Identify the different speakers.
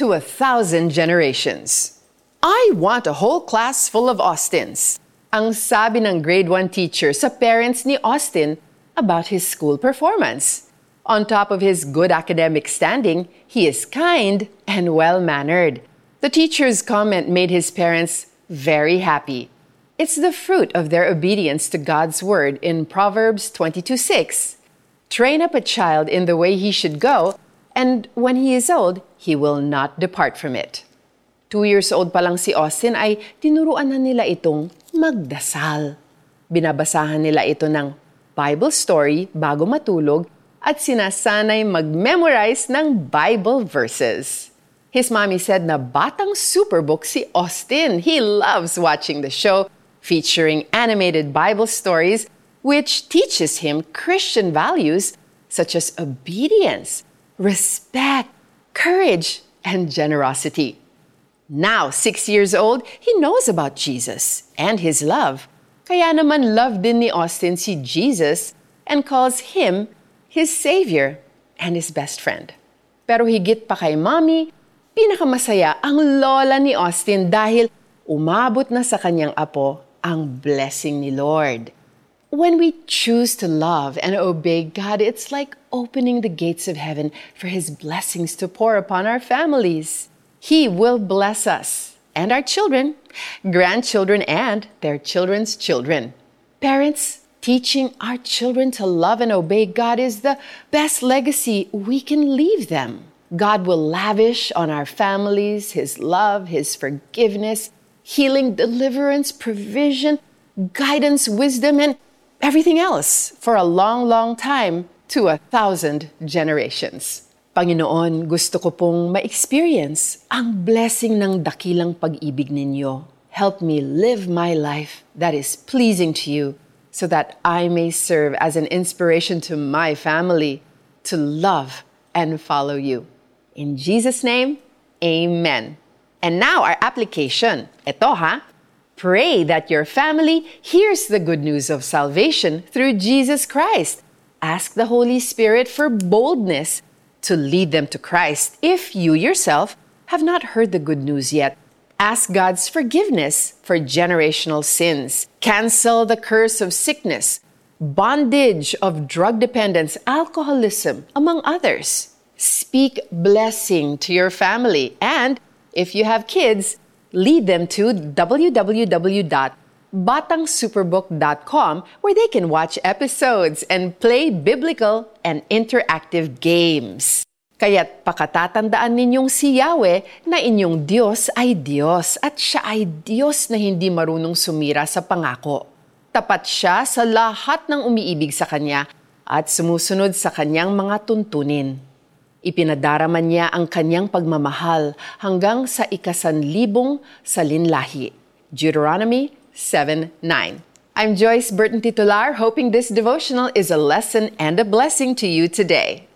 Speaker 1: to a thousand generations. I want a whole class full of Austins. Ang sabi ng grade 1 teacher sa parents ni Austin about his school performance. On top of his good academic standing, he is kind and well mannered. The teacher's comment made his parents very happy. It's the fruit of their obedience to God's word in Proverbs 22 6. Train up a child in the way he should go, and when he is old, he will not depart from it. Two years old pa lang si Austin ay tinuruan na nila itong magdasal. Binabasahan nila ito ng Bible story bago matulog at sinasanay mag-memorize ng Bible verses. His mommy said na batang superbook si Austin. He loves watching the show featuring animated Bible stories which teaches him Christian values such as obedience, respect, courage, and generosity. Now, six years old, he knows about Jesus and his love. Kaya naman love din ni Austin si Jesus and calls him his savior and his best friend. Pero higit pa kay mommy, pinakamasaya ang lola ni Austin dahil umabot na sa kanyang apo ang blessing ni Lord. When we choose to love and obey God, it's like opening the gates of heaven for His blessings to pour upon our families. He will bless us and our children, grandchildren, and their children's children. Parents, teaching our children to love and obey God is the best legacy we can leave them. God will lavish on our families His love, His forgiveness, healing, deliverance, provision, guidance, wisdom, and everything else for a long, long time to a thousand generations. Panginoon, gusto ko pong ma-experience ang blessing ng dakilang pag-ibig ninyo. Help me live my life that is pleasing to you so that I may serve as an inspiration to my family to love and follow you. In Jesus' name, amen. And now our application. Ito ha, Pray that your family hears the good news of salvation through Jesus Christ. Ask the Holy Spirit for boldness to lead them to Christ if you yourself have not heard the good news yet. Ask God's forgiveness for generational sins. Cancel the curse of sickness, bondage of drug dependence, alcoholism, among others. Speak blessing to your family. And if you have kids, lead them to www.batangsuperbook.com where they can watch episodes and play biblical and interactive games. Kaya't pakatatandaan ninyong si Yahweh na inyong Diyos ay Diyos at siya ay Diyos na hindi marunong sumira sa pangako. Tapat siya sa lahat ng umiibig sa Kanya at sumusunod sa Kanyang mga tuntunin. Ipinadarama niya ang kanyang pagmamahal hanggang sa ikasanlibong salinlahi. Deuteronomy 7.9 I'm Joyce Burton Titular, hoping this devotional is a lesson and a blessing to you today.